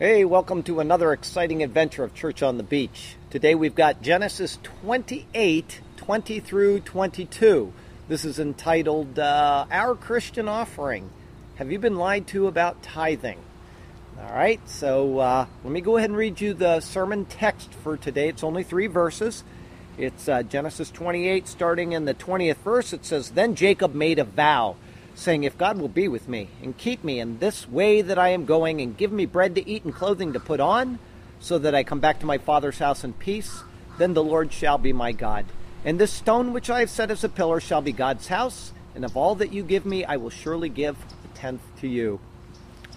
Hey, welcome to another exciting adventure of Church on the Beach. Today we've got Genesis 28 20 through 22. This is entitled uh, Our Christian Offering. Have you been lied to about tithing? All right, so uh, let me go ahead and read you the sermon text for today. It's only three verses. It's uh, Genesis 28, starting in the 20th verse. It says, Then Jacob made a vow, saying, If God will be with me, and keep me in this way that I am going, and give me bread to eat and clothing to put on, so that I come back to my father's house in peace, then the Lord shall be my God. And this stone which I have set as a pillar shall be God's house, and of all that you give me, I will surely give a tenth to you.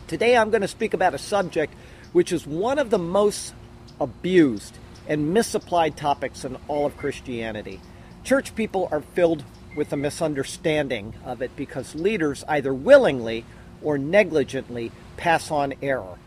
Today I'm going to speak about a subject which is one of the most abused and misapplied topics in all of Christianity. Church people are filled with a misunderstanding of it because leaders either willingly or negligently pass on error.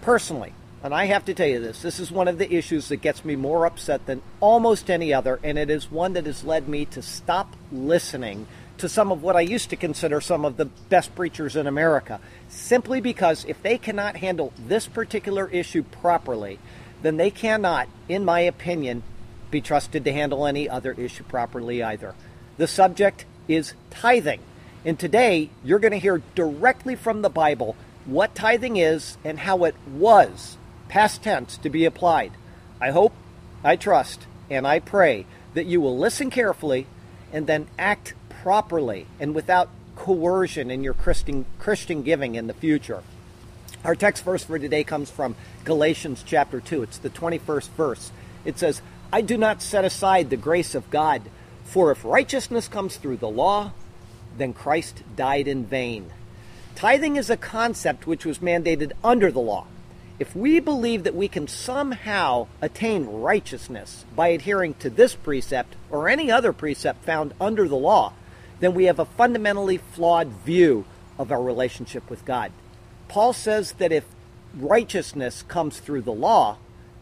Personally, and I have to tell you this, this is one of the issues that gets me more upset than almost any other, and it is one that has led me to stop listening to some of what I used to consider some of the best preachers in America, simply because if they cannot handle this particular issue properly, then they cannot, in my opinion, be trusted to handle any other issue properly either. The subject is tithing. And today, you're going to hear directly from the Bible what tithing is and how it was, past tense, to be applied. I hope, I trust, and I pray that you will listen carefully and then act properly and without coercion in your Christian, Christian giving in the future. Our text verse for today comes from Galatians chapter 2. It's the 21st verse. It says, I do not set aside the grace of God, for if righteousness comes through the law, then Christ died in vain. Tithing is a concept which was mandated under the law. If we believe that we can somehow attain righteousness by adhering to this precept or any other precept found under the law, then we have a fundamentally flawed view of our relationship with God. Paul says that if righteousness comes through the law,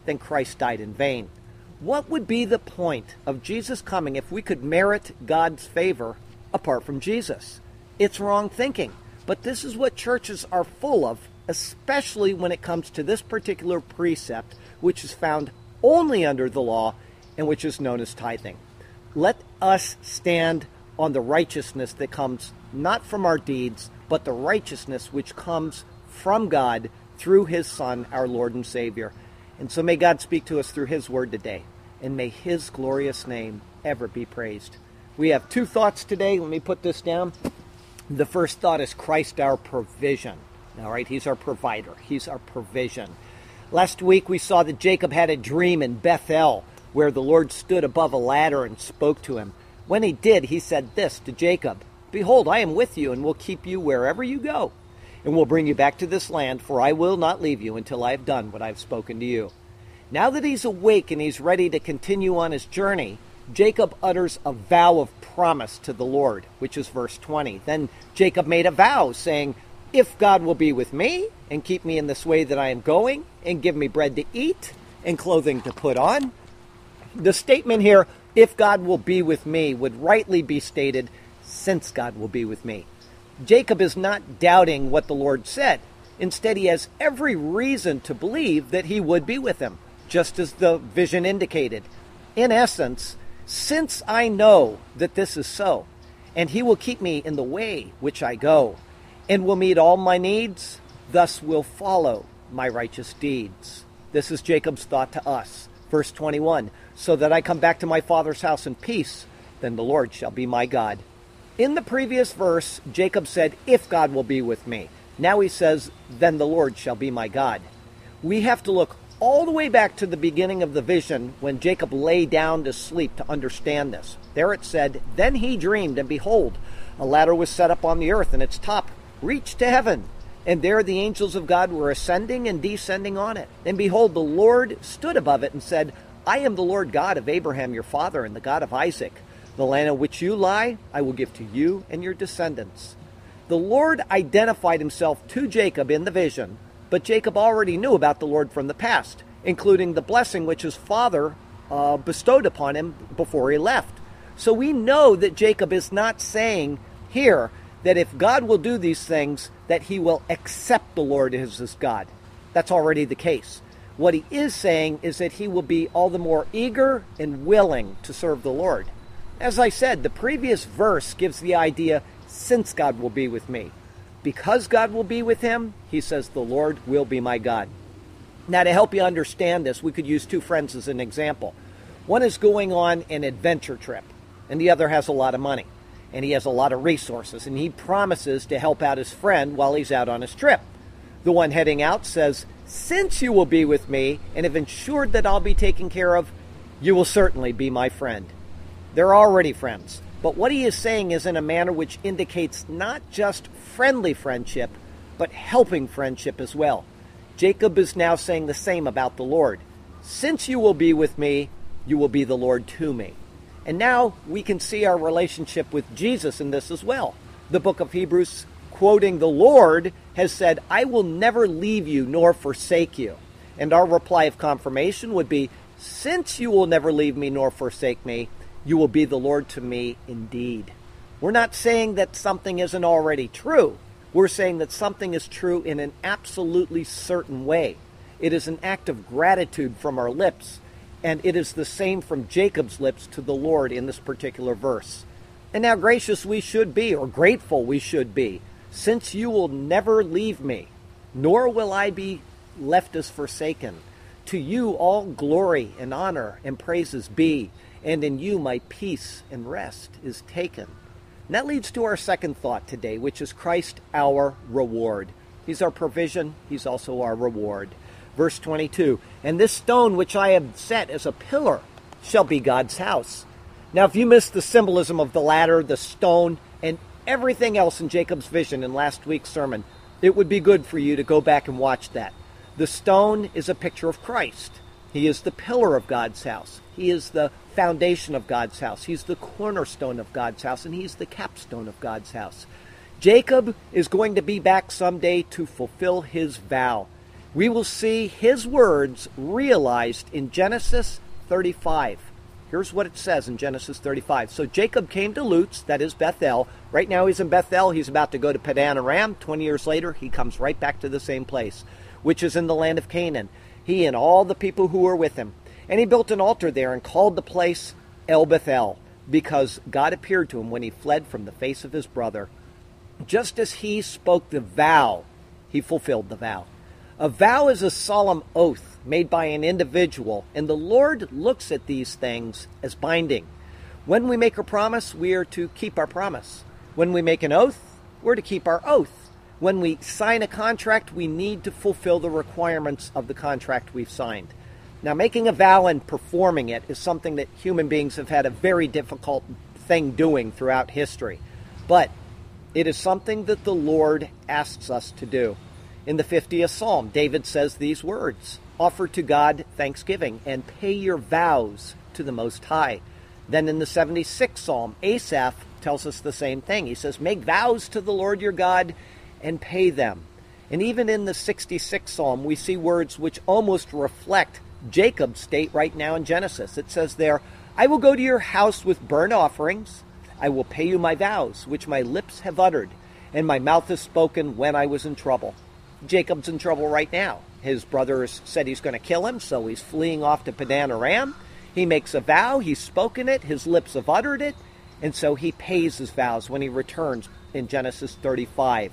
then Christ died in vain. What would be the point of Jesus coming if we could merit God's favor apart from Jesus? It's wrong thinking. But this is what churches are full of, especially when it comes to this particular precept, which is found only under the law and which is known as tithing. Let us stand on the righteousness that comes not from our deeds, but the righteousness which comes from God through His Son, our Lord and Savior. And so may God speak to us through His Word today, and may His glorious name ever be praised. We have two thoughts today. Let me put this down. The first thought is Christ our provision. All right, He's our provider, He's our provision. Last week we saw that Jacob had a dream in Bethel where the Lord stood above a ladder and spoke to him. When he did, he said this to Jacob Behold, I am with you, and will keep you wherever you go, and will bring you back to this land, for I will not leave you until I have done what I have spoken to you. Now that he's awake and he's ready to continue on his journey, Jacob utters a vow of promise to the Lord, which is verse 20. Then Jacob made a vow, saying, If God will be with me, and keep me in this way that I am going, and give me bread to eat, and clothing to put on. The statement here, if God will be with me, would rightly be stated, since God will be with me. Jacob is not doubting what the Lord said. Instead, he has every reason to believe that he would be with him, just as the vision indicated. In essence, since I know that this is so, and he will keep me in the way which I go, and will meet all my needs, thus will follow my righteous deeds. This is Jacob's thought to us. Verse 21 So that I come back to my father's house in peace, then the Lord shall be my God. In the previous verse, Jacob said, If God will be with me. Now he says, Then the Lord shall be my God. We have to look all the way back to the beginning of the vision when Jacob lay down to sleep to understand this. There it said, Then he dreamed, and behold, a ladder was set up on the earth, and its top reached to heaven. And there the angels of God were ascending and descending on it. And behold, the Lord stood above it and said, I am the Lord God of Abraham your father, and the God of Isaac. The land in which you lie, I will give to you and your descendants. The Lord identified himself to Jacob in the vision, but Jacob already knew about the Lord from the past, including the blessing which his father uh, bestowed upon him before he left. So we know that Jacob is not saying here that if God will do these things, that he will accept the Lord as his God. That's already the case. What he is saying is that he will be all the more eager and willing to serve the Lord. As I said, the previous verse gives the idea since God will be with me. Because God will be with him, he says, the Lord will be my God. Now, to help you understand this, we could use two friends as an example. One is going on an adventure trip, and the other has a lot of money, and he has a lot of resources, and he promises to help out his friend while he's out on his trip. The one heading out says, Since you will be with me and have ensured that I'll be taken care of, you will certainly be my friend. They're already friends. But what he is saying is in a manner which indicates not just friendly friendship, but helping friendship as well. Jacob is now saying the same about the Lord. Since you will be with me, you will be the Lord to me. And now we can see our relationship with Jesus in this as well. The book of Hebrews, quoting the Lord, has said, I will never leave you nor forsake you. And our reply of confirmation would be, Since you will never leave me nor forsake me, you will be the Lord to me indeed. We're not saying that something isn't already true. We're saying that something is true in an absolutely certain way. It is an act of gratitude from our lips, and it is the same from Jacob's lips to the Lord in this particular verse. And now, gracious we should be, or grateful we should be, since you will never leave me, nor will I be left as forsaken. To you all glory and honor and praises be and in you my peace and rest is taken. And that leads to our second thought today, which is Christ our reward. He's our provision, He's also our reward. Verse 22 And this stone which I have set as a pillar shall be God's house. Now, if you missed the symbolism of the ladder, the stone, and everything else in Jacob's vision in last week's sermon, it would be good for you to go back and watch that. The stone is a picture of Christ. He is the pillar of God's house. He is the foundation of God's house. He's the cornerstone of God's house, and he's the capstone of God's house. Jacob is going to be back someday to fulfill his vow. We will see his words realized in Genesis 35. Here's what it says in Genesis 35. So Jacob came to Luz, that is Bethel. Right now he's in Bethel. He's about to go to Padan Aram. 20 years later, he comes right back to the same place, which is in the land of Canaan. He and all the people who were with him. And he built an altar there and called the place El Bethel, because God appeared to him when he fled from the face of his brother. Just as he spoke the vow, he fulfilled the vow. A vow is a solemn oath made by an individual, and the Lord looks at these things as binding. When we make a promise, we are to keep our promise. When we make an oath, we're to keep our oath. When we sign a contract, we need to fulfill the requirements of the contract we've signed. Now, making a vow and performing it is something that human beings have had a very difficult thing doing throughout history. But it is something that the Lord asks us to do. In the 50th Psalm, David says these words Offer to God thanksgiving and pay your vows to the Most High. Then in the 76th Psalm, Asaph tells us the same thing. He says, Make vows to the Lord your God and pay them. And even in the 66th Psalm, we see words which almost reflect Jacob's state right now in Genesis. It says there, I will go to your house with burnt offerings. I will pay you my vows, which my lips have uttered, and my mouth has spoken when I was in trouble. Jacob's in trouble right now. His brothers said he's going to kill him, so he's fleeing off to Padan Aram. He makes a vow, he's spoken it, his lips have uttered it, and so he pays his vows when he returns in Genesis 35.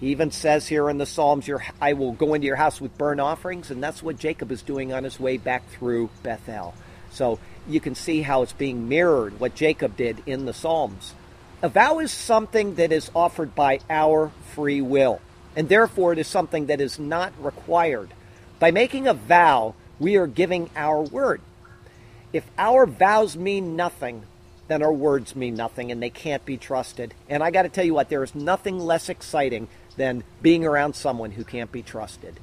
He even says here in the Psalms, I will go into your house with burnt offerings, and that's what Jacob is doing on his way back through Bethel. So you can see how it's being mirrored, what Jacob did in the Psalms. A vow is something that is offered by our free will, and therefore it is something that is not required. By making a vow, we are giving our word. If our vows mean nothing, then our words mean nothing and they can't be trusted. And I got to tell you what, there is nothing less exciting than being around someone who can't be trusted.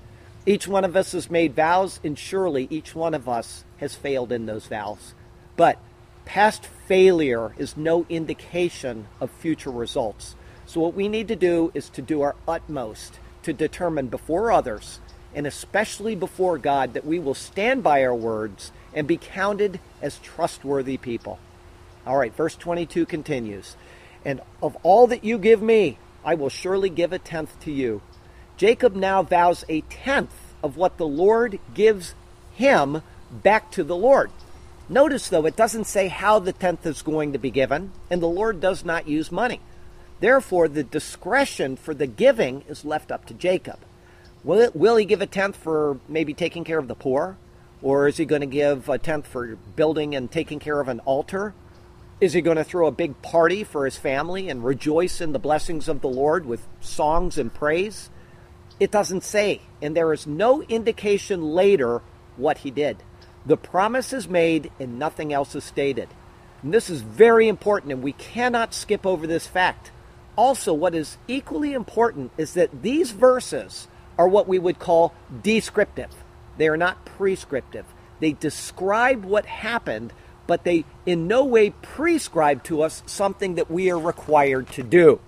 Each one of us has made vows, and surely each one of us has failed in those vows. But past failure is no indication of future results. So, what we need to do is to do our utmost to determine before others, and especially before God, that we will stand by our words and be counted as trustworthy people. All right, verse 22 continues And of all that you give me, I will surely give a tenth to you. Jacob now vows a tenth of what the Lord gives him back to the Lord. Notice, though, it doesn't say how the tenth is going to be given, and the Lord does not use money. Therefore, the discretion for the giving is left up to Jacob. Will, will he give a tenth for maybe taking care of the poor? Or is he going to give a tenth for building and taking care of an altar? Is he going to throw a big party for his family and rejoice in the blessings of the Lord with songs and praise? It doesn't say, and there is no indication later what he did. The promise is made and nothing else is stated. And this is very important, and we cannot skip over this fact. Also, what is equally important is that these verses are what we would call descriptive. They are not prescriptive. They describe what happened, but they in no way prescribe to us something that we are required to do.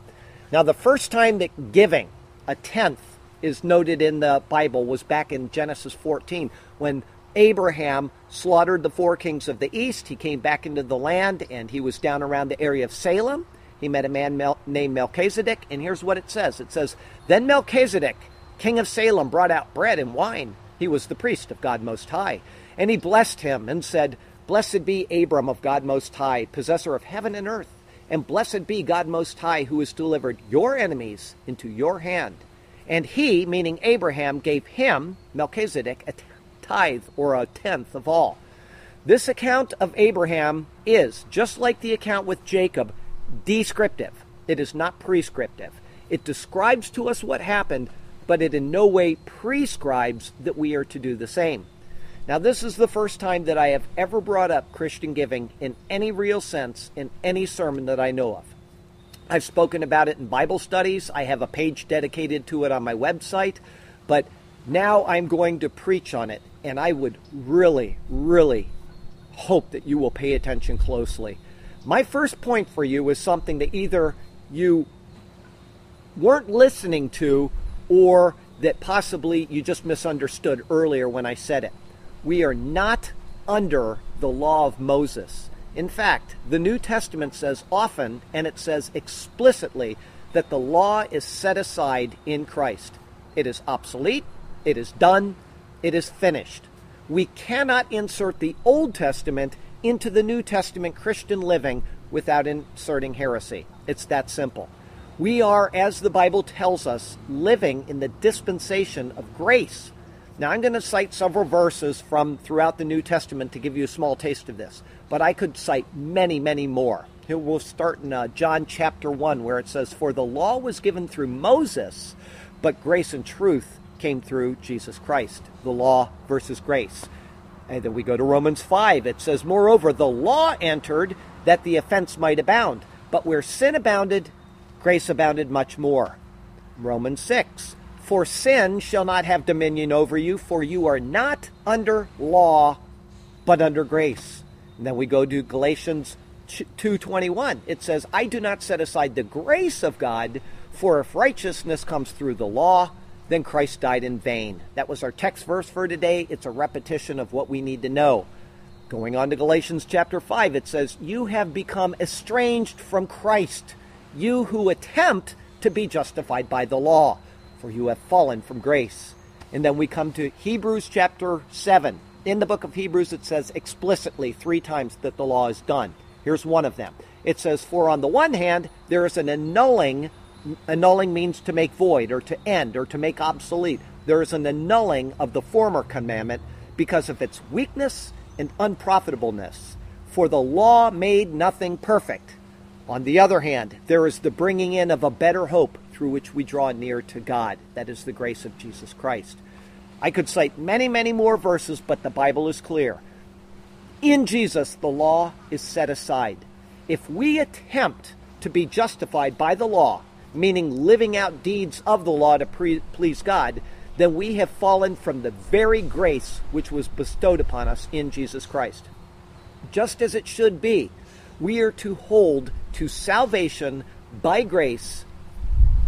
Now, the first time that giving a tenth is noted in the Bible was back in Genesis 14 when Abraham slaughtered the four kings of the east. He came back into the land and he was down around the area of Salem. He met a man Mel- named Melchizedek, and here's what it says it says, Then Melchizedek, king of Salem, brought out bread and wine. He was the priest of God Most High. And he blessed him and said, Blessed be Abram of God Most High, possessor of heaven and earth. And blessed be God Most High, who has delivered your enemies into your hand. And he, meaning Abraham, gave him, Melchizedek, a tithe or a tenth of all. This account of Abraham is, just like the account with Jacob, descriptive. It is not prescriptive. It describes to us what happened, but it in no way prescribes that we are to do the same. Now, this is the first time that I have ever brought up Christian giving in any real sense in any sermon that I know of. I've spoken about it in Bible studies. I have a page dedicated to it on my website, but now I'm going to preach on it, and I would really, really hope that you will pay attention closely. My first point for you is something that either you weren't listening to or that possibly you just misunderstood earlier when I said it. We are not under the law of Moses. In fact, the New Testament says often, and it says explicitly, that the law is set aside in Christ. It is obsolete, it is done, it is finished. We cannot insert the Old Testament into the New Testament Christian living without inserting heresy. It's that simple. We are, as the Bible tells us, living in the dispensation of grace. Now, I'm going to cite several verses from throughout the New Testament to give you a small taste of this, but I could cite many, many more. We'll start in uh, John chapter 1, where it says, For the law was given through Moses, but grace and truth came through Jesus Christ. The law versus grace. And then we go to Romans 5. It says, Moreover, the law entered that the offense might abound. But where sin abounded, grace abounded much more. Romans 6. For sin shall not have dominion over you, for you are not under law, but under grace. And then we go to Galatians 2:21. It says, "I do not set aside the grace of God, for if righteousness comes through the law, then Christ died in vain." That was our text verse for today. It's a repetition of what we need to know. Going on to Galatians chapter 5, it says, "You have become estranged from Christ, you who attempt to be justified by the law." For you have fallen from grace. And then we come to Hebrews chapter 7. In the book of Hebrews, it says explicitly three times that the law is done. Here's one of them. It says, For on the one hand, there is an annulling. Annulling means to make void or to end or to make obsolete. There is an annulling of the former commandment because of its weakness and unprofitableness. For the law made nothing perfect. On the other hand, there is the bringing in of a better hope through which we draw near to God. That is the grace of Jesus Christ. I could cite many, many more verses, but the Bible is clear. In Jesus, the law is set aside. If we attempt to be justified by the law, meaning living out deeds of the law to pre- please God, then we have fallen from the very grace which was bestowed upon us in Jesus Christ. Just as it should be, we are to hold to salvation by grace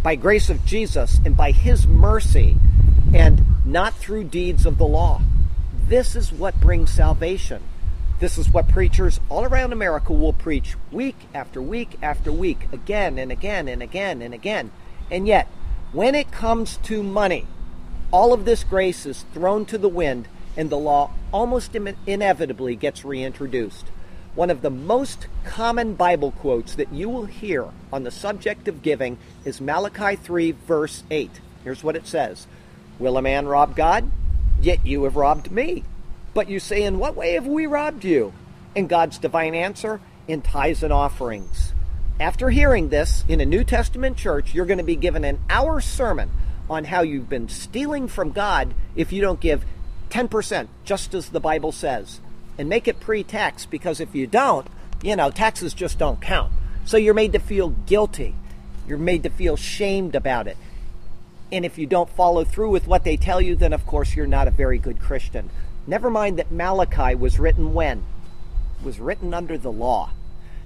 by grace of Jesus and by his mercy and not through deeds of the law. This is what brings salvation. This is what preachers all around America will preach week after week after week, again and again and again and again. And yet, when it comes to money, all of this grace is thrown to the wind and the law almost inevitably gets reintroduced. One of the most common Bible quotes that you will hear on the subject of giving is Malachi 3, verse 8. Here's what it says Will a man rob God? Yet you have robbed me. But you say, In what way have we robbed you? And God's divine answer, In tithes and offerings. After hearing this in a New Testament church, you're going to be given an hour sermon on how you've been stealing from God if you don't give 10%, just as the Bible says. And make it pre tax because if you don't, you know, taxes just don't count. So you're made to feel guilty. You're made to feel shamed about it. And if you don't follow through with what they tell you, then of course you're not a very good Christian. Never mind that Malachi was written when? It was written under the law.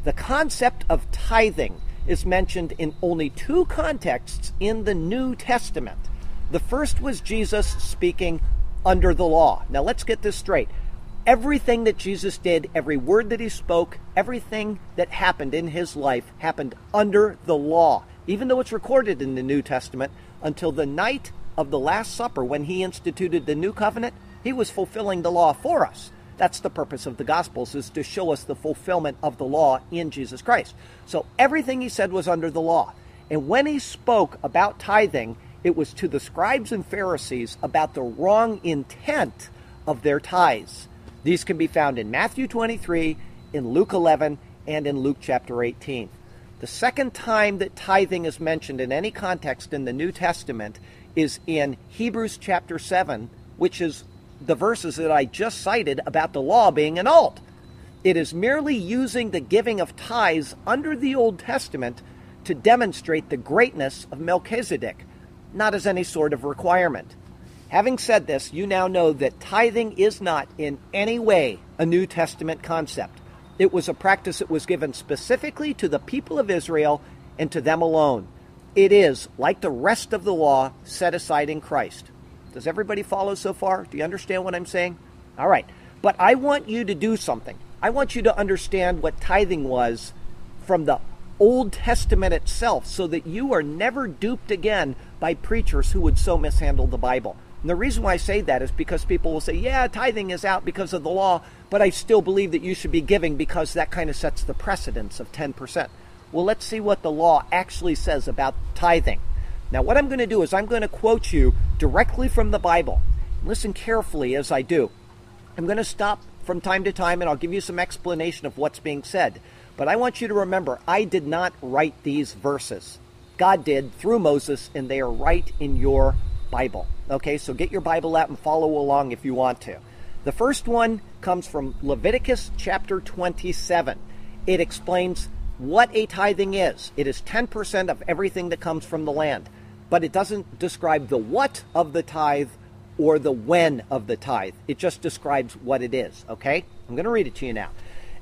The concept of tithing is mentioned in only two contexts in the New Testament. The first was Jesus speaking under the law. Now let's get this straight. Everything that Jesus did, every word that he spoke, everything that happened in his life happened under the law. Even though it's recorded in the New Testament, until the night of the Last Supper when he instituted the new covenant, he was fulfilling the law for us. That's the purpose of the Gospels, is to show us the fulfillment of the law in Jesus Christ. So everything he said was under the law. And when he spoke about tithing, it was to the scribes and Pharisees about the wrong intent of their tithes. These can be found in Matthew 23, in Luke 11, and in Luke chapter 18. The second time that tithing is mentioned in any context in the New Testament is in Hebrews chapter 7, which is the verses that I just cited about the law being annulled. It is merely using the giving of tithes under the Old Testament to demonstrate the greatness of Melchizedek, not as any sort of requirement. Having said this, you now know that tithing is not in any way a New Testament concept. It was a practice that was given specifically to the people of Israel and to them alone. It is, like the rest of the law, set aside in Christ. Does everybody follow so far? Do you understand what I'm saying? All right. But I want you to do something. I want you to understand what tithing was from the Old Testament itself so that you are never duped again by preachers who would so mishandle the Bible. And the reason why I say that is because people will say, yeah, tithing is out because of the law, but I still believe that you should be giving because that kind of sets the precedence of 10%. Well, let's see what the law actually says about tithing. Now, what I'm going to do is I'm going to quote you directly from the Bible. Listen carefully as I do. I'm going to stop from time to time and I'll give you some explanation of what's being said. But I want you to remember, I did not write these verses. God did through Moses, and they are right in your Bible. Okay, so get your Bible out and follow along if you want to. The first one comes from Leviticus chapter 27. It explains what a tithing is. It is 10% of everything that comes from the land but it doesn't describe the what of the tithe or the when of the tithe. It just describes what it is, okay? I'm going to read it to you now.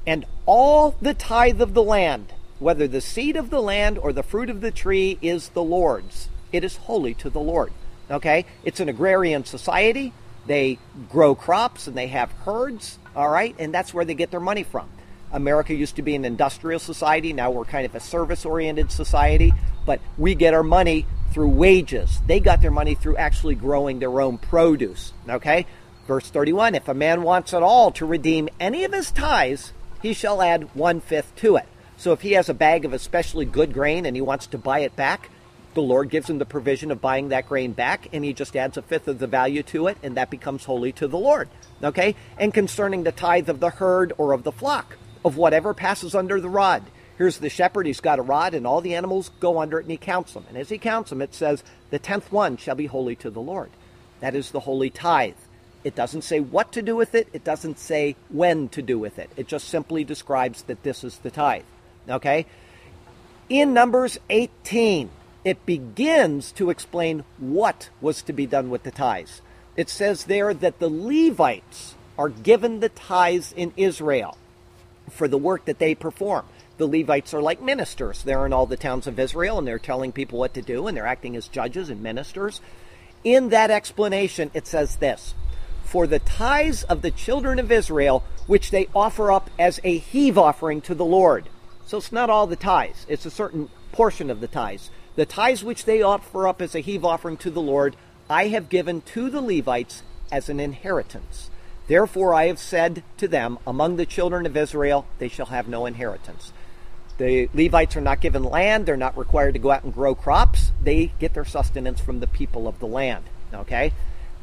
And all the tithe of the land, whether the seed of the land or the fruit of the tree, is the Lord's. It is holy to the Lord, okay? It's an agrarian society. They grow crops and they have herds, all right? And that's where they get their money from. America used to be an industrial society. Now we're kind of a service oriented society, but we get our money through wages. They got their money through actually growing their own produce. Okay? Verse 31 If a man wants at all to redeem any of his tithes, he shall add one fifth to it. So if he has a bag of especially good grain and he wants to buy it back, the Lord gives him the provision of buying that grain back, and he just adds a fifth of the value to it, and that becomes holy to the Lord. Okay? And concerning the tithe of the herd or of the flock, of whatever passes under the rod, Here's the shepherd, he's got a rod, and all the animals go under it, and he counts them. And as he counts them, it says, The tenth one shall be holy to the Lord. That is the holy tithe. It doesn't say what to do with it, it doesn't say when to do with it. It just simply describes that this is the tithe. Okay? In Numbers 18, it begins to explain what was to be done with the tithes. It says there that the Levites are given the tithes in Israel for the work that they perform the Levites are like ministers. They're in all the towns of Israel and they're telling people what to do and they're acting as judges and ministers. In that explanation, it says this For the tithes of the children of Israel, which they offer up as a heave offering to the Lord. So it's not all the tithes, it's a certain portion of the tithes. The tithes which they offer up as a heave offering to the Lord I have given to the Levites as an inheritance. Therefore I have said to them, Among the children of Israel they shall have no inheritance. The Levites are not given land, they're not required to go out and grow crops. They get their sustenance from the people of the land. Okay?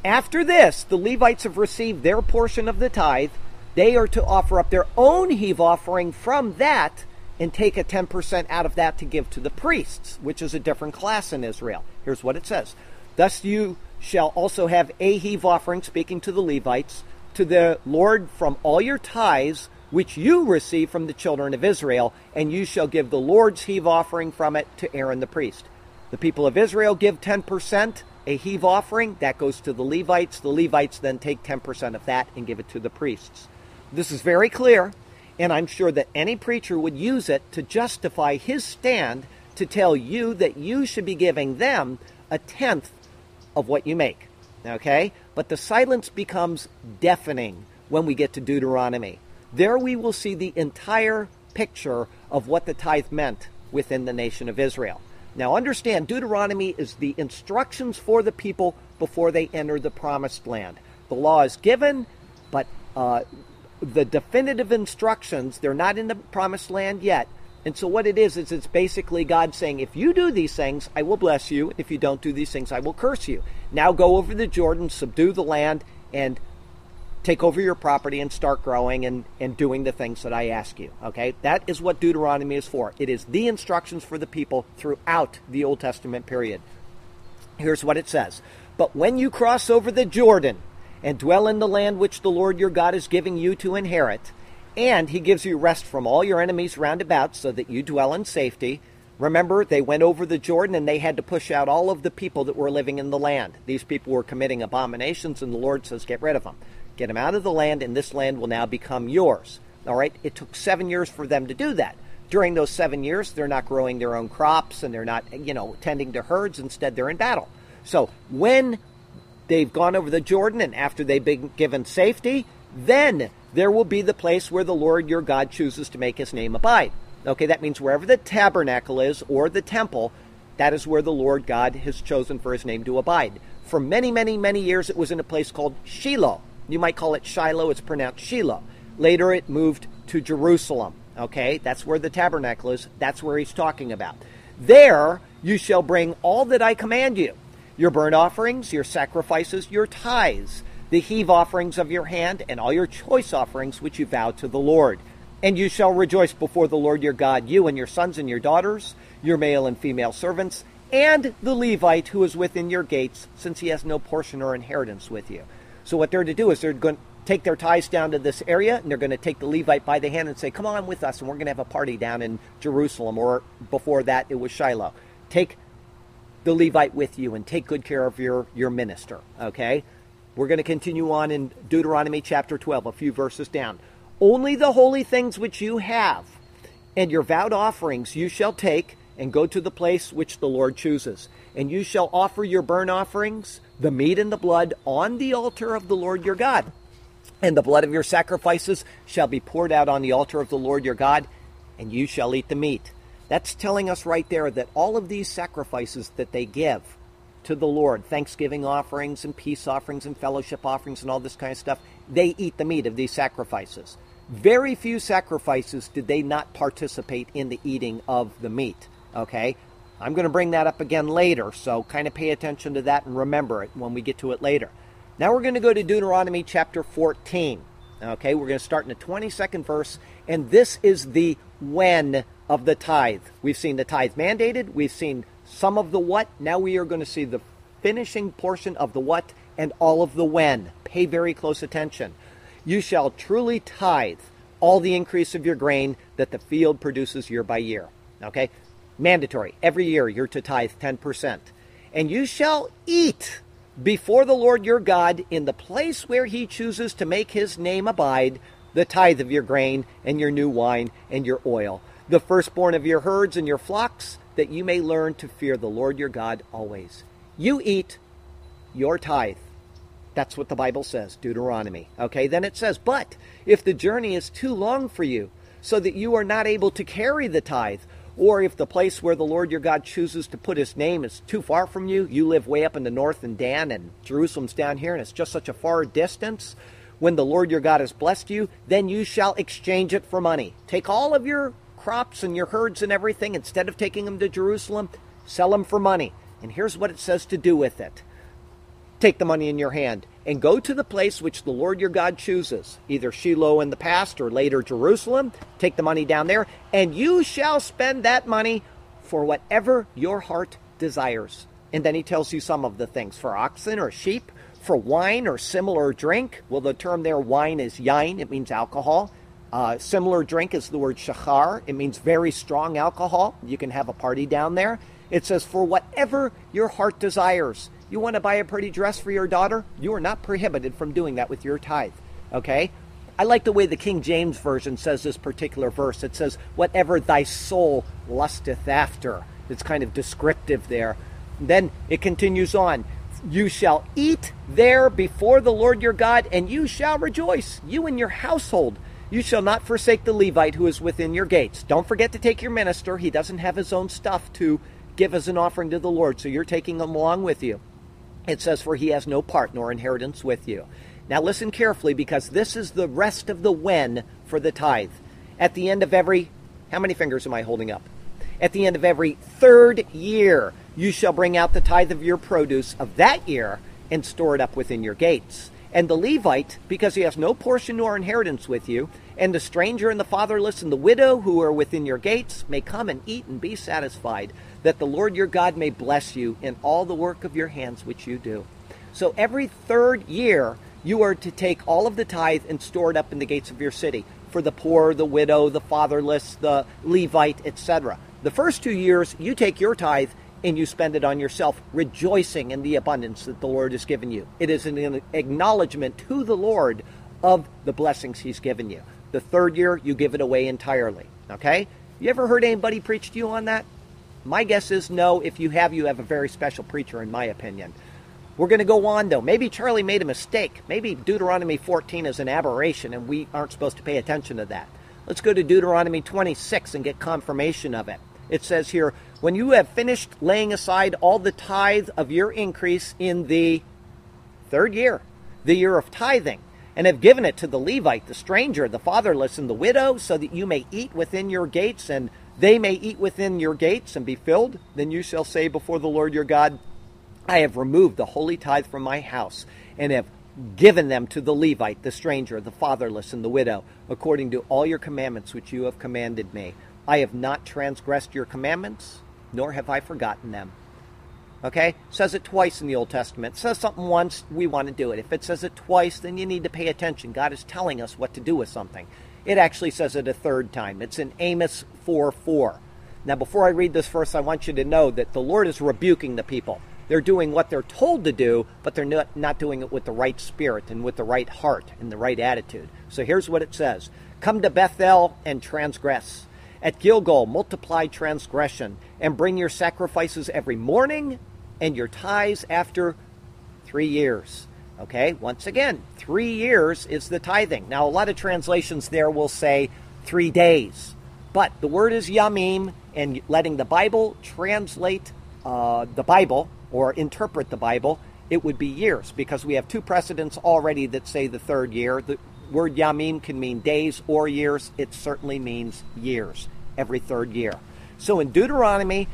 After this, the Levites have received their portion of the tithe. They are to offer up their own heave offering from that and take a 10% out of that to give to the priests, which is a different class in Israel. Here's what it says Thus you shall also have a heave offering, speaking to the Levites, to the Lord from all your tithes which you receive from the children of Israel, and you shall give the Lord's heave offering from it to Aaron the priest. The people of Israel give 10%, a heave offering, that goes to the Levites. The Levites then take 10% of that and give it to the priests. This is very clear, and I'm sure that any preacher would use it to justify his stand to tell you that you should be giving them a tenth of what you make. Okay? But the silence becomes deafening when we get to Deuteronomy. There we will see the entire picture of what the tithe meant within the nation of Israel. Now, understand, Deuteronomy is the instructions for the people before they enter the promised land. The law is given, but uh, the definitive instructions, they're not in the promised land yet. And so, what it is, is it's basically God saying, if you do these things, I will bless you. If you don't do these things, I will curse you. Now go over the Jordan, subdue the land, and take over your property and start growing and, and doing the things that I ask you. Okay? That is what Deuteronomy is for. It is the instructions for the people throughout the Old Testament period. Here's what it says But when you cross over the Jordan and dwell in the land which the Lord your God is giving you to inherit, and he gives you rest from all your enemies round about so that you dwell in safety. Remember, they went over the Jordan and they had to push out all of the people that were living in the land. These people were committing abominations, and the Lord says, Get rid of them. Get them out of the land, and this land will now become yours. All right? It took seven years for them to do that. During those seven years, they're not growing their own crops and they're not, you know, tending to herds. Instead, they're in battle. So when they've gone over the Jordan and after they've been given safety, then there will be the place where the Lord your God chooses to make his name abide. Okay, that means wherever the tabernacle is or the temple, that is where the Lord God has chosen for his name to abide. For many, many, many years, it was in a place called Shiloh. You might call it Shiloh, it's pronounced Shiloh. Later it moved to Jerusalem. Okay, that's where the tabernacle is. That's where he's talking about. There you shall bring all that I command you your burnt offerings, your sacrifices, your tithes, the heave offerings of your hand, and all your choice offerings which you vow to the Lord. And you shall rejoice before the Lord your God, you and your sons and your daughters, your male and female servants, and the Levite who is within your gates, since he has no portion or inheritance with you. So what they're to do is they're going to take their ties down to this area, and they're going to take the Levite by the hand and say, "Come on with us, and we're going to have a party down in Jerusalem." Or before that, it was Shiloh. Take the Levite with you and take good care of your your minister. Okay. We're going to continue on in Deuteronomy chapter 12, a few verses down. Only the holy things which you have and your vowed offerings you shall take and go to the place which the Lord chooses. And you shall offer your burnt offerings, the meat and the blood, on the altar of the Lord your God. And the blood of your sacrifices shall be poured out on the altar of the Lord your God, and you shall eat the meat. That's telling us right there that all of these sacrifices that they give to the Lord, thanksgiving offerings and peace offerings and fellowship offerings and all this kind of stuff, they eat the meat of these sacrifices. Very few sacrifices did they not participate in the eating of the meat. Okay? I'm going to bring that up again later, so kind of pay attention to that and remember it when we get to it later. Now we're going to go to Deuteronomy chapter 14. Okay, we're going to start in the 22nd verse, and this is the when of the tithe. We've seen the tithe mandated, we've seen some of the what, now we are going to see the finishing portion of the what and all of the when. Pay very close attention. You shall truly tithe all the increase of your grain that the field produces year by year. Okay? Mandatory. Every year you're to tithe 10%. And you shall eat before the Lord your God in the place where he chooses to make his name abide the tithe of your grain and your new wine and your oil, the firstborn of your herds and your flocks, that you may learn to fear the Lord your God always. You eat your tithe. That's what the Bible says, Deuteronomy. Okay, then it says, But if the journey is too long for you, so that you are not able to carry the tithe, Or if the place where the Lord your God chooses to put his name is too far from you, you live way up in the north in Dan and Jerusalem's down here and it's just such a far distance, when the Lord your God has blessed you, then you shall exchange it for money. Take all of your crops and your herds and everything, instead of taking them to Jerusalem, sell them for money. And here's what it says to do with it take the money in your hand and go to the place which the Lord your God chooses, either Shiloh in the past or later Jerusalem. Take the money down there, and you shall spend that money for whatever your heart desires. And then he tells you some of the things for oxen or sheep, for wine or similar drink. Well, the term there, wine, is yain, it means alcohol. Uh, similar drink is the word shachar, it means very strong alcohol. You can have a party down there. It says, for whatever your heart desires. You want to buy a pretty dress for your daughter? You are not prohibited from doing that with your tithe. Okay? I like the way the King James Version says this particular verse. It says, Whatever thy soul lusteth after. It's kind of descriptive there. Then it continues on. You shall eat there before the Lord your God, and you shall rejoice, you and your household. You shall not forsake the Levite who is within your gates. Don't forget to take your minister. He doesn't have his own stuff to give as an offering to the Lord, so you're taking him along with you. It says, For he has no part nor inheritance with you. Now listen carefully because this is the rest of the when for the tithe. At the end of every, how many fingers am I holding up? At the end of every third year, you shall bring out the tithe of your produce of that year and store it up within your gates. And the Levite, because he has no portion nor inheritance with you, and the stranger and the fatherless and the widow who are within your gates may come and eat and be satisfied that the Lord your God may bless you in all the work of your hands which you do. So every third year, you are to take all of the tithe and store it up in the gates of your city for the poor, the widow, the fatherless, the Levite, etc. The first two years, you take your tithe and you spend it on yourself, rejoicing in the abundance that the Lord has given you. It is an acknowledgement to the Lord of the blessings He's given you. The third year, you give it away entirely. Okay? You ever heard anybody preach to you on that? My guess is no. If you have, you have a very special preacher, in my opinion. We're going to go on, though. Maybe Charlie made a mistake. Maybe Deuteronomy 14 is an aberration, and we aren't supposed to pay attention to that. Let's go to Deuteronomy 26 and get confirmation of it. It says here, When you have finished laying aside all the tithe of your increase in the third year, the year of tithing, and have given it to the Levite, the stranger, the fatherless, and the widow, so that you may eat within your gates and they may eat within your gates and be filled, then you shall say before the Lord your God, I have removed the holy tithe from my house and have given them to the Levite, the stranger, the fatherless, and the widow, according to all your commandments which you have commanded me. I have not transgressed your commandments, nor have I forgotten them. Okay? Says it twice in the Old Testament. Says something once, we want to do it. If it says it twice, then you need to pay attention. God is telling us what to do with something. It actually says it a third time. It's in Amos 4 4. Now, before I read this verse, I want you to know that the Lord is rebuking the people. They're doing what they're told to do, but they're not, not doing it with the right spirit and with the right heart and the right attitude. So here's what it says Come to Bethel and transgress. At Gilgal, multiply transgression and bring your sacrifices every morning and your tithes after three years. Okay, once again, three years is the tithing. Now, a lot of translations there will say three days, but the word is yamim, and letting the Bible translate uh, the Bible or interpret the Bible, it would be years because we have two precedents already that say the third year. The word yamim can mean days or years. It certainly means years, every third year. So in Deuteronomy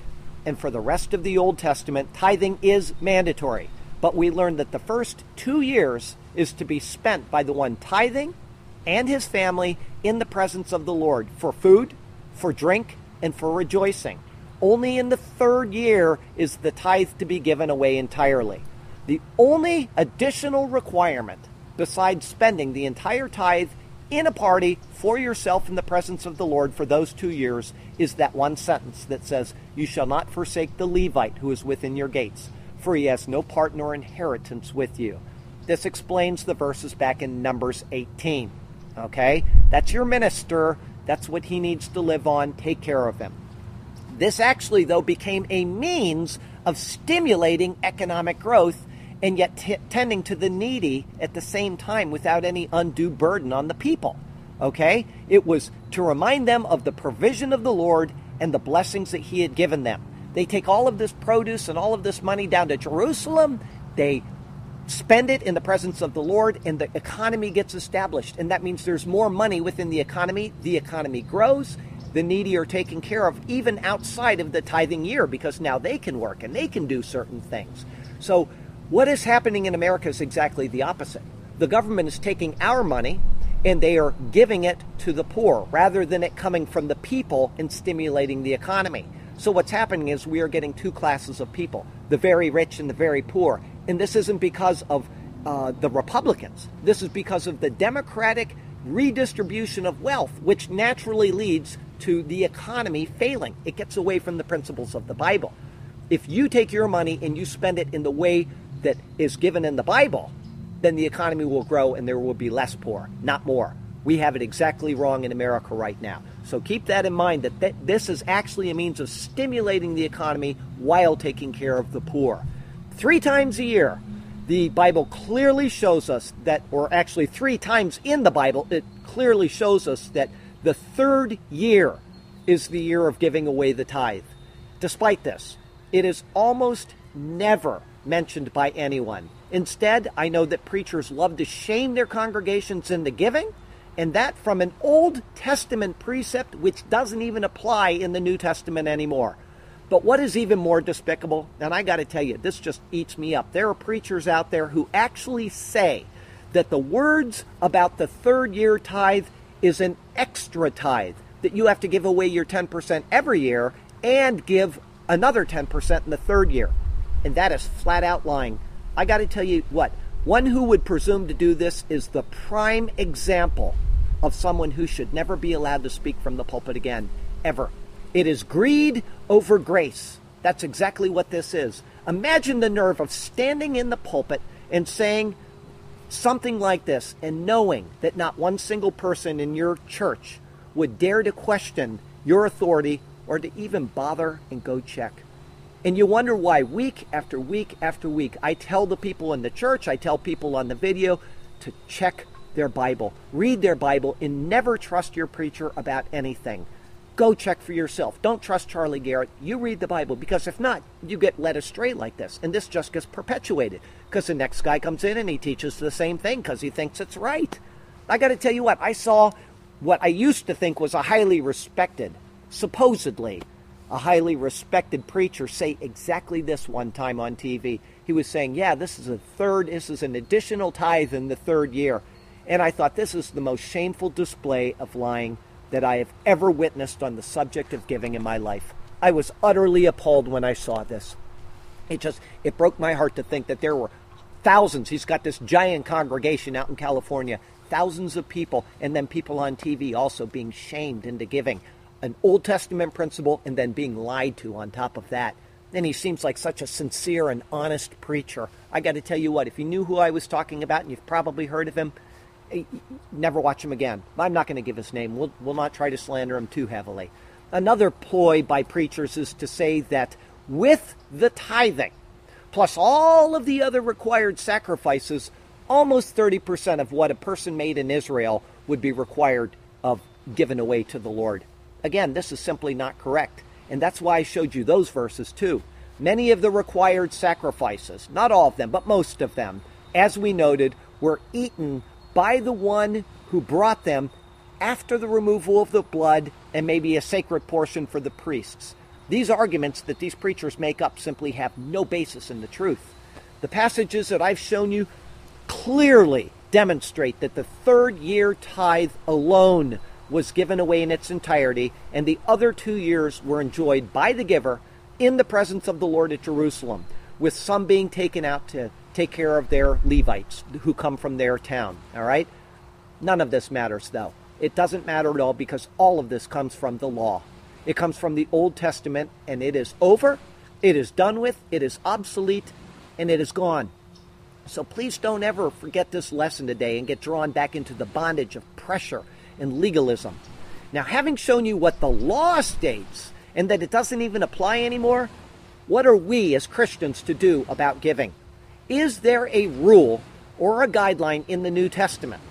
and for the rest of the Old Testament, tithing is mandatory. But we learn that the first two years is to be spent by the one tithing and his family in the presence of the Lord for food, for drink, and for rejoicing. Only in the third year is the tithe to be given away entirely. The only additional requirement, besides spending the entire tithe in a party for yourself in the presence of the Lord for those two years, is that one sentence that says, You shall not forsake the Levite who is within your gates for he has no part nor inheritance with you. This explains the verses back in Numbers 18. Okay? That's your minister. That's what he needs to live on. Take care of him. This actually, though, became a means of stimulating economic growth and yet t- tending to the needy at the same time without any undue burden on the people. Okay? It was to remind them of the provision of the Lord and the blessings that he had given them. They take all of this produce and all of this money down to Jerusalem. They spend it in the presence of the Lord, and the economy gets established. And that means there's more money within the economy. The economy grows. The needy are taken care of even outside of the tithing year because now they can work and they can do certain things. So, what is happening in America is exactly the opposite. The government is taking our money and they are giving it to the poor rather than it coming from the people and stimulating the economy. So, what's happening is we are getting two classes of people the very rich and the very poor. And this isn't because of uh, the Republicans, this is because of the Democratic redistribution of wealth, which naturally leads to the economy failing. It gets away from the principles of the Bible. If you take your money and you spend it in the way that is given in the Bible, then the economy will grow and there will be less poor, not more. We have it exactly wrong in America right now. So keep that in mind that th- this is actually a means of stimulating the economy while taking care of the poor. Three times a year, the Bible clearly shows us that, or actually three times in the Bible, it clearly shows us that the third year is the year of giving away the tithe. Despite this, it is almost never mentioned by anyone. Instead, I know that preachers love to shame their congregations into giving, and that from an Old Testament precept which doesn't even apply in the New Testament anymore. But what is even more despicable, and I got to tell you, this just eats me up. There are preachers out there who actually say that the words about the third year tithe is an extra tithe, that you have to give away your 10% every year and give another 10% in the third year. And that is flat out lying. I got to tell you what, one who would presume to do this is the prime example of someone who should never be allowed to speak from the pulpit again, ever. It is greed over grace. That's exactly what this is. Imagine the nerve of standing in the pulpit and saying something like this and knowing that not one single person in your church would dare to question your authority or to even bother and go check. And you wonder why week after week after week, I tell the people in the church, I tell people on the video to check their Bible, read their Bible, and never trust your preacher about anything. Go check for yourself. Don't trust Charlie Garrett. You read the Bible because if not, you get led astray like this. And this just gets perpetuated because the next guy comes in and he teaches the same thing because he thinks it's right. I got to tell you what, I saw what I used to think was a highly respected, supposedly a highly respected preacher say exactly this one time on TV. He was saying, Yeah, this is a third, this is an additional tithe in the third year. And I thought this is the most shameful display of lying that I have ever witnessed on the subject of giving in my life. I was utterly appalled when I saw this. It just it broke my heart to think that there were thousands. He's got this giant congregation out in California, thousands of people, and then people on TV also being shamed into giving an Old Testament principle and then being lied to on top of that. And he seems like such a sincere and honest preacher. I got to tell you what, if you knew who I was talking about, and you've probably heard of him, eh, never watch him again. I'm not going to give his name. We'll, we'll not try to slander him too heavily. Another ploy by preachers is to say that with the tithing, plus all of the other required sacrifices, almost 30% of what a person made in Israel would be required of given away to the Lord. Again, this is simply not correct. And that's why I showed you those verses too. Many of the required sacrifices, not all of them, but most of them, as we noted, were eaten by the one who brought them after the removal of the blood and maybe a sacred portion for the priests. These arguments that these preachers make up simply have no basis in the truth. The passages that I've shown you clearly demonstrate that the third year tithe alone was given away in its entirety, and the other two years were enjoyed by the giver in the presence of the Lord at Jerusalem, with some being taken out to take care of their Levites who come from their town. All right? None of this matters, though. It doesn't matter at all because all of this comes from the law. It comes from the Old Testament, and it is over, it is done with, it is obsolete, and it is gone. So please don't ever forget this lesson today and get drawn back into the bondage of pressure and legalism. Now, having shown you what the law states and that it doesn't even apply anymore, what are we as Christians to do about giving? Is there a rule or a guideline in the New Testament?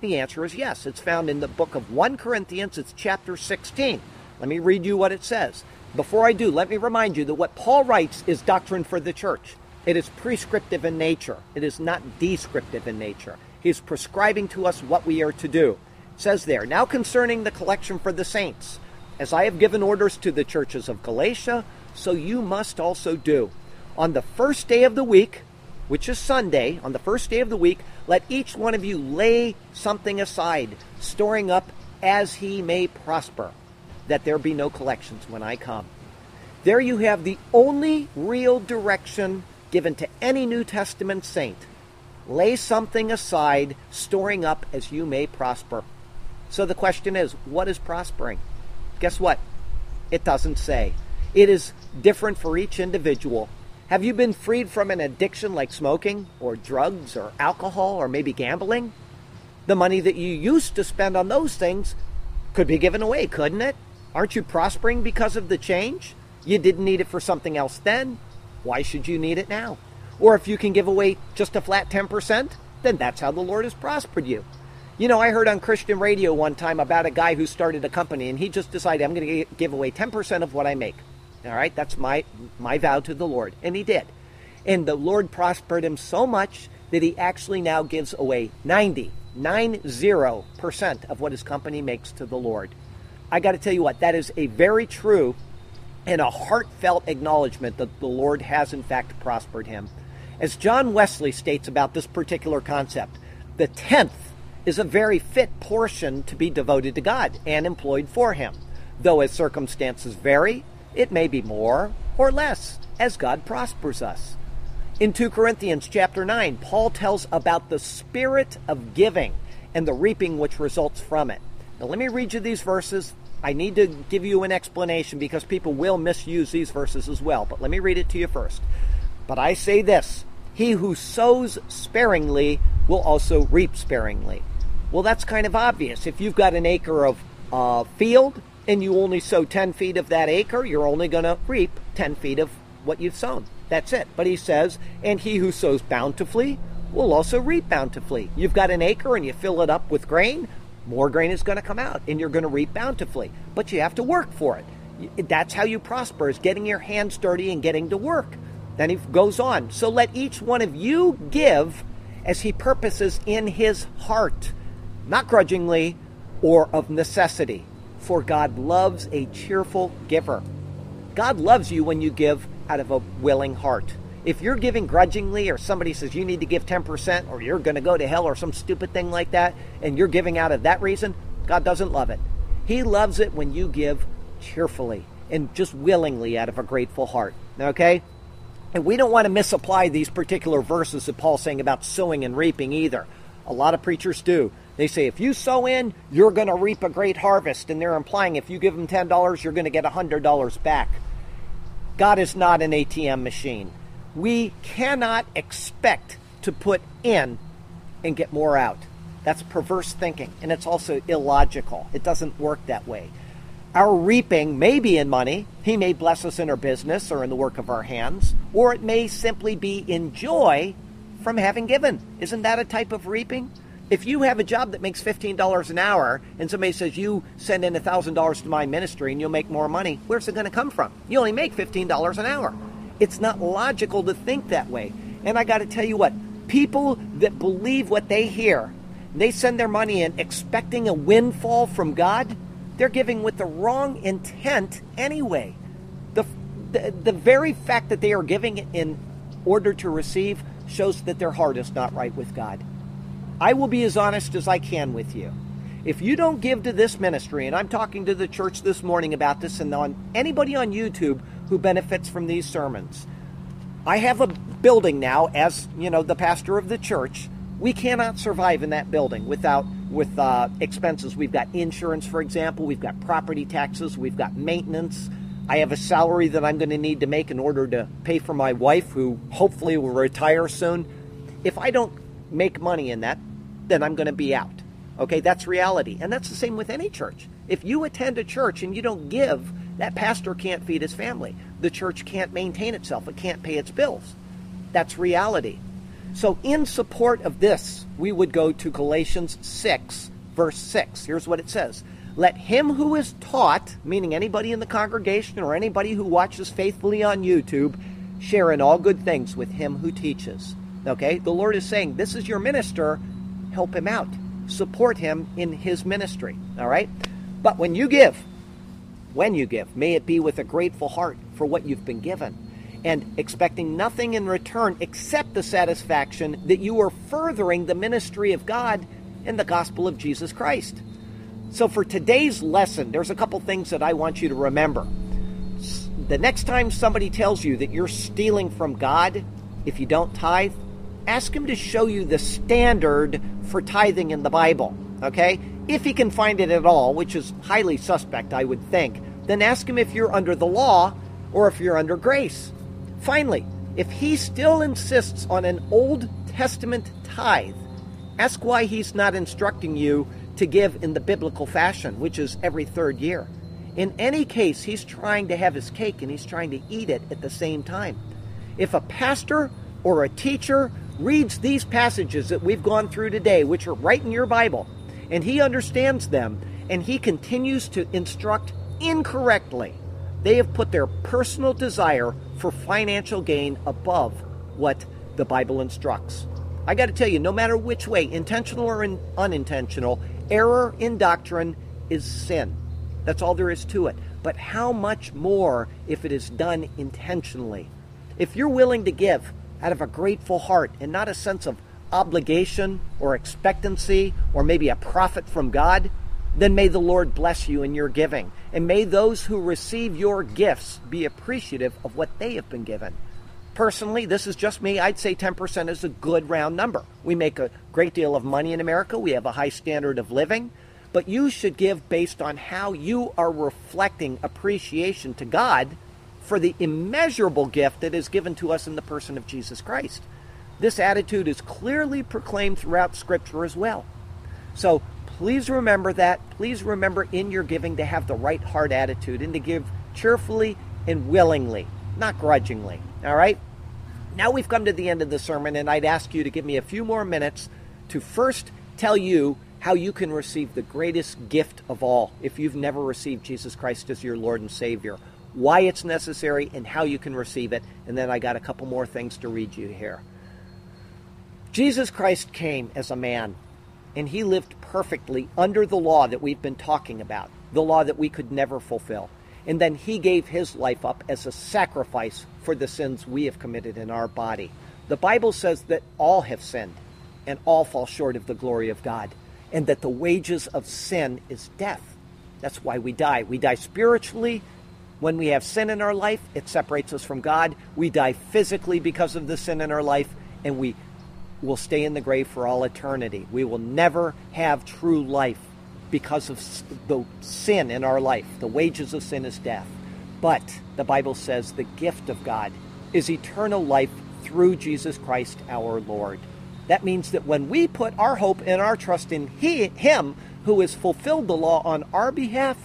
The answer is yes. It's found in the book of 1 Corinthians, it's chapter 16, Let me read you what it says. Before I do, let me remind you that what Paul writes is doctrine for the church. It is prescriptive in nature, it is not descriptive in nature. He's prescribing to us what we are to do. Says there, Now concerning the collection for the saints, as I have given orders to the churches of Galatia, so you must also do. On the first day of the week, which is Sunday, on the first day of the week, let each one of you lay something aside, storing up as he may prosper, that there be no collections when I come. There you have the only real direction given to any New Testament saint. Lay something aside, storing up as you may prosper. So the question is, what is prospering? Guess what? It doesn't say. It is different for each individual. Have you been freed from an addiction like smoking or drugs or alcohol or maybe gambling? The money that you used to spend on those things could be given away, couldn't it? Aren't you prospering because of the change? You didn't need it for something else then. Why should you need it now? Or if you can give away just a flat 10%, then that's how the Lord has prospered you. You know, I heard on Christian radio one time about a guy who started a company and he just decided, I'm going to give away 10% of what I make. All right, that's my, my vow to the Lord. And he did. And the Lord prospered him so much that he actually now gives away 90, 90% of what his company makes to the Lord. I got to tell you what, that is a very true and a heartfelt acknowledgement that the Lord has in fact prospered him. As John Wesley states about this particular concept, the tenth is a very fit portion to be devoted to God and employed for Him. Though as circumstances vary, it may be more or less as God prospers us. In 2 Corinthians chapter 9, Paul tells about the spirit of giving and the reaping which results from it. Now, let me read you these verses. I need to give you an explanation because people will misuse these verses as well, but let me read it to you first. But I say this He who sows sparingly will also reap sparingly. Well, that's kind of obvious. If you've got an acre of uh, field and you only sow 10 feet of that acre, you're only going to reap 10 feet of what you've sown. That's it. But he says, and he who sows bountifully will also reap bountifully. You've got an acre and you fill it up with grain, more grain is going to come out and you're going to reap bountifully. But you have to work for it. That's how you prosper, is getting your hands dirty and getting to work. Then he goes on. So let each one of you give as he purposes in his heart not grudgingly or of necessity, for God loves a cheerful giver. God loves you when you give out of a willing heart. If you're giving grudgingly, or somebody says you need to give 10%, or you're going to go to hell, or some stupid thing like that, and you're giving out of that reason, God doesn't love it. He loves it when you give cheerfully and just willingly out of a grateful heart. Okay? And we don't want to misapply these particular verses that Paul's saying about sowing and reaping either. A lot of preachers do. They say if you sow in, you're going to reap a great harvest. And they're implying if you give them $10, you're going to get $100 back. God is not an ATM machine. We cannot expect to put in and get more out. That's perverse thinking, and it's also illogical. It doesn't work that way. Our reaping may be in money. He may bless us in our business or in the work of our hands, or it may simply be in joy from having given. Isn't that a type of reaping? If you have a job that makes $15 an hour and somebody says you send in $1,000 to my ministry and you'll make more money, where's it going to come from? You only make $15 an hour. It's not logical to think that way. And I got to tell you what, people that believe what they hear, they send their money in expecting a windfall from God, they're giving with the wrong intent anyway. The, the, the very fact that they are giving in order to receive shows that their heart is not right with God. I will be as honest as I can with you. If you don't give to this ministry, and I'm talking to the church this morning about this, and on anybody on YouTube who benefits from these sermons, I have a building now as you know the pastor of the church. We cannot survive in that building without with uh, expenses. We've got insurance, for example. We've got property taxes. We've got maintenance. I have a salary that I'm going to need to make in order to pay for my wife, who hopefully will retire soon. If I don't make money in that, then I'm going to be out. Okay, that's reality. And that's the same with any church. If you attend a church and you don't give, that pastor can't feed his family. The church can't maintain itself, it can't pay its bills. That's reality. So, in support of this, we would go to Galatians 6, verse 6. Here's what it says Let him who is taught, meaning anybody in the congregation or anybody who watches faithfully on YouTube, share in all good things with him who teaches. Okay? The Lord is saying, This is your minister, help him out. Support him in his ministry. All right? But when you give, when you give, may it be with a grateful heart for what you've been given and expecting nothing in return except the satisfaction that you are furthering the ministry of God in the gospel of Jesus Christ. So, for today's lesson, there's a couple things that I want you to remember. The next time somebody tells you that you're stealing from God if you don't tithe, ask him to show you the standard for tithing in the Bible, okay? If he can find it at all, which is highly suspect, I would think, then ask him if you're under the law or if you're under grace. Finally, if he still insists on an Old Testament tithe, ask why he's not instructing you to give in the biblical fashion, which is every third year. In any case, he's trying to have his cake and he's trying to eat it at the same time. If a pastor or a teacher reads these passages that we've gone through today, which are right in your Bible, and he understands them, and he continues to instruct incorrectly, they have put their personal desire for financial gain above what the Bible instructs. I got to tell you, no matter which way, intentional or in, unintentional, error in doctrine is sin. That's all there is to it. But how much more if it is done intentionally? If you're willing to give out of a grateful heart and not a sense of obligation or expectancy or maybe a profit from God, then may the Lord bless you in your giving. And may those who receive your gifts be appreciative of what they have been given. Personally, this is just me. I'd say 10% is a good round number. We make a great deal of money in America, we have a high standard of living. But you should give based on how you are reflecting appreciation to God for the immeasurable gift that is given to us in the person of Jesus Christ. This attitude is clearly proclaimed throughout Scripture as well. So please remember that. Please remember in your giving to have the right heart attitude and to give cheerfully and willingly, not grudgingly. All right? Now we've come to the end of the sermon, and I'd ask you to give me a few more minutes to first tell you how you can receive the greatest gift of all if you've never received Jesus Christ as your Lord and Savior, why it's necessary, and how you can receive it. And then I got a couple more things to read you here. Jesus Christ came as a man and he lived perfectly under the law that we've been talking about, the law that we could never fulfill. And then he gave his life up as a sacrifice for the sins we have committed in our body. The Bible says that all have sinned and all fall short of the glory of God, and that the wages of sin is death. That's why we die. We die spiritually. When we have sin in our life, it separates us from God. We die physically because of the sin in our life, and we will stay in the grave for all eternity. We will never have true life because of the sin in our life. The wages of sin is death. But the Bible says the gift of God is eternal life through Jesus Christ our Lord. That means that when we put our hope and our trust in he, Him who has fulfilled the law on our behalf,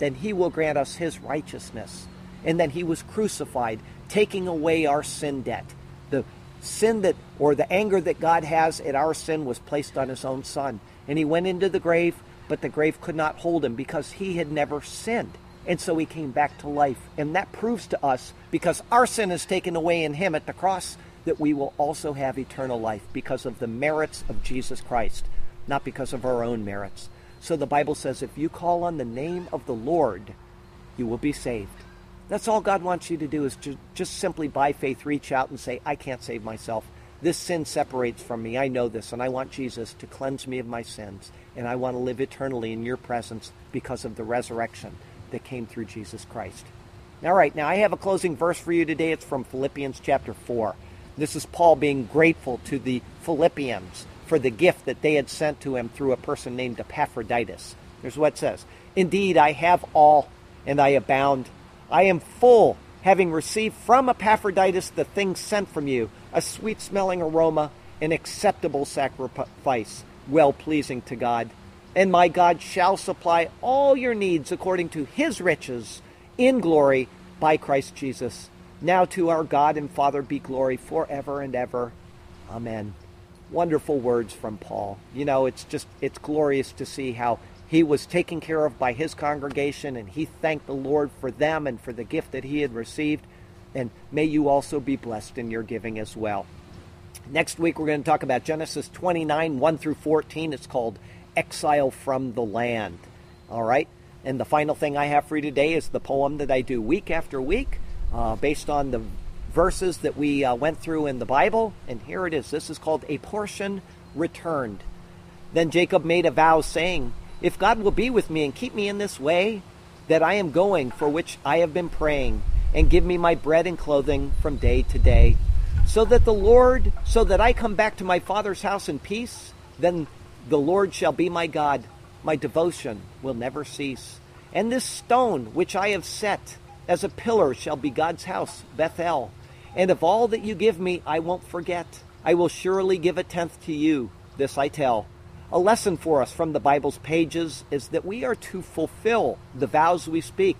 then He will grant us His righteousness. And then He was crucified, taking away our sin debt. The sin that, or the anger that God has at our sin, was placed on his own son. And he went into the grave, but the grave could not hold him because he had never sinned. And so he came back to life. And that proves to us, because our sin is taken away in him at the cross, that we will also have eternal life because of the merits of Jesus Christ, not because of our own merits. So the Bible says if you call on the name of the Lord, you will be saved. That's all God wants you to do is to just simply by faith reach out and say, I can't save myself. This sin separates from me. I know this, and I want Jesus to cleanse me of my sins. And I want to live eternally in your presence because of the resurrection that came through Jesus Christ. All right, now I have a closing verse for you today. It's from Philippians chapter 4. This is Paul being grateful to the Philippians for the gift that they had sent to him through a person named Epaphroditus. Here's what it says Indeed, I have all, and I abound I am full, having received from Epaphroditus the things sent from you, a sweet smelling aroma, an acceptable sacrifice, well pleasing to God. And my God shall supply all your needs according to his riches in glory by Christ Jesus. Now to our God and Father be glory forever and ever. Amen. Wonderful words from Paul. You know, it's just it's glorious to see how he was taken care of by his congregation, and he thanked the Lord for them and for the gift that he had received. And may you also be blessed in your giving as well. Next week, we're going to talk about Genesis 29 1 through 14. It's called Exile from the Land. All right? And the final thing I have for you today is the poem that I do week after week uh, based on the verses that we uh, went through in the Bible. And here it is. This is called A Portion Returned. Then Jacob made a vow, saying, If God will be with me and keep me in this way that I am going, for which I have been praying, and give me my bread and clothing from day to day, so that the Lord, so that I come back to my father's house in peace, then the Lord shall be my God. My devotion will never cease. And this stone which I have set as a pillar shall be God's house, Bethel. And of all that you give me, I won't forget. I will surely give a tenth to you. This I tell. A lesson for us from the Bible's pages is that we are to fulfill the vows we speak.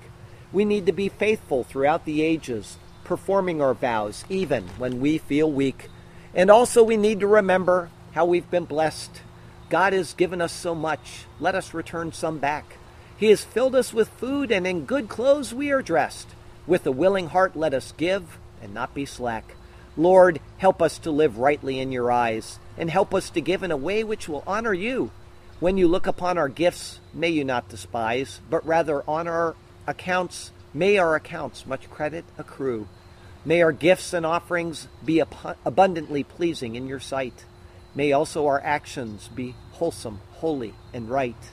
We need to be faithful throughout the ages, performing our vows even when we feel weak. And also, we need to remember how we've been blessed. God has given us so much. Let us return some back. He has filled us with food, and in good clothes we are dressed. With a willing heart, let us give and not be slack. Lord, help us to live rightly in your eyes, and help us to give in a way which will honor you. When you look upon our gifts, may you not despise, but rather honor our accounts. May our accounts much credit accrue. May our gifts and offerings be abundantly pleasing in your sight. May also our actions be wholesome, holy, and right.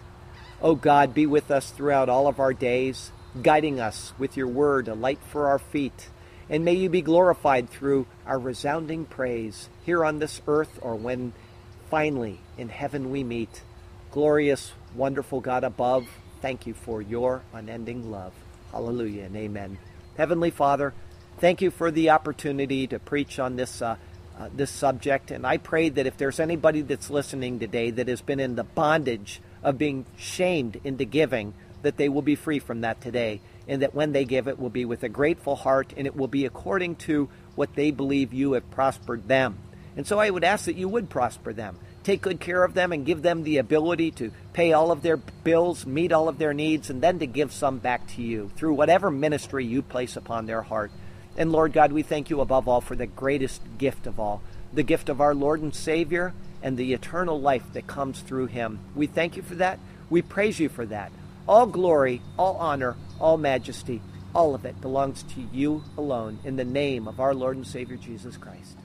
O oh God, be with us throughout all of our days, guiding us with your word, a light for our feet and may you be glorified through our resounding praise here on this earth or when finally in heaven we meet. Glorious, wonderful God above, thank you for your unending love. Hallelujah and amen. Heavenly Father, thank you for the opportunity to preach on this. Uh, uh, this subject, and I pray that if there's anybody that's listening today that has been in the bondage of being shamed into giving, that they will be free from that today and that when they give it will be with a grateful heart and it will be according to what they believe you have prospered them. And so I would ask that you would prosper them. Take good care of them and give them the ability to pay all of their bills, meet all of their needs, and then to give some back to you through whatever ministry you place upon their heart. And Lord God, we thank you above all for the greatest gift of all, the gift of our Lord and Savior and the eternal life that comes through him. We thank you for that. We praise you for that. All glory, all honor, all majesty, all of it belongs to you alone in the name of our Lord and Savior Jesus Christ.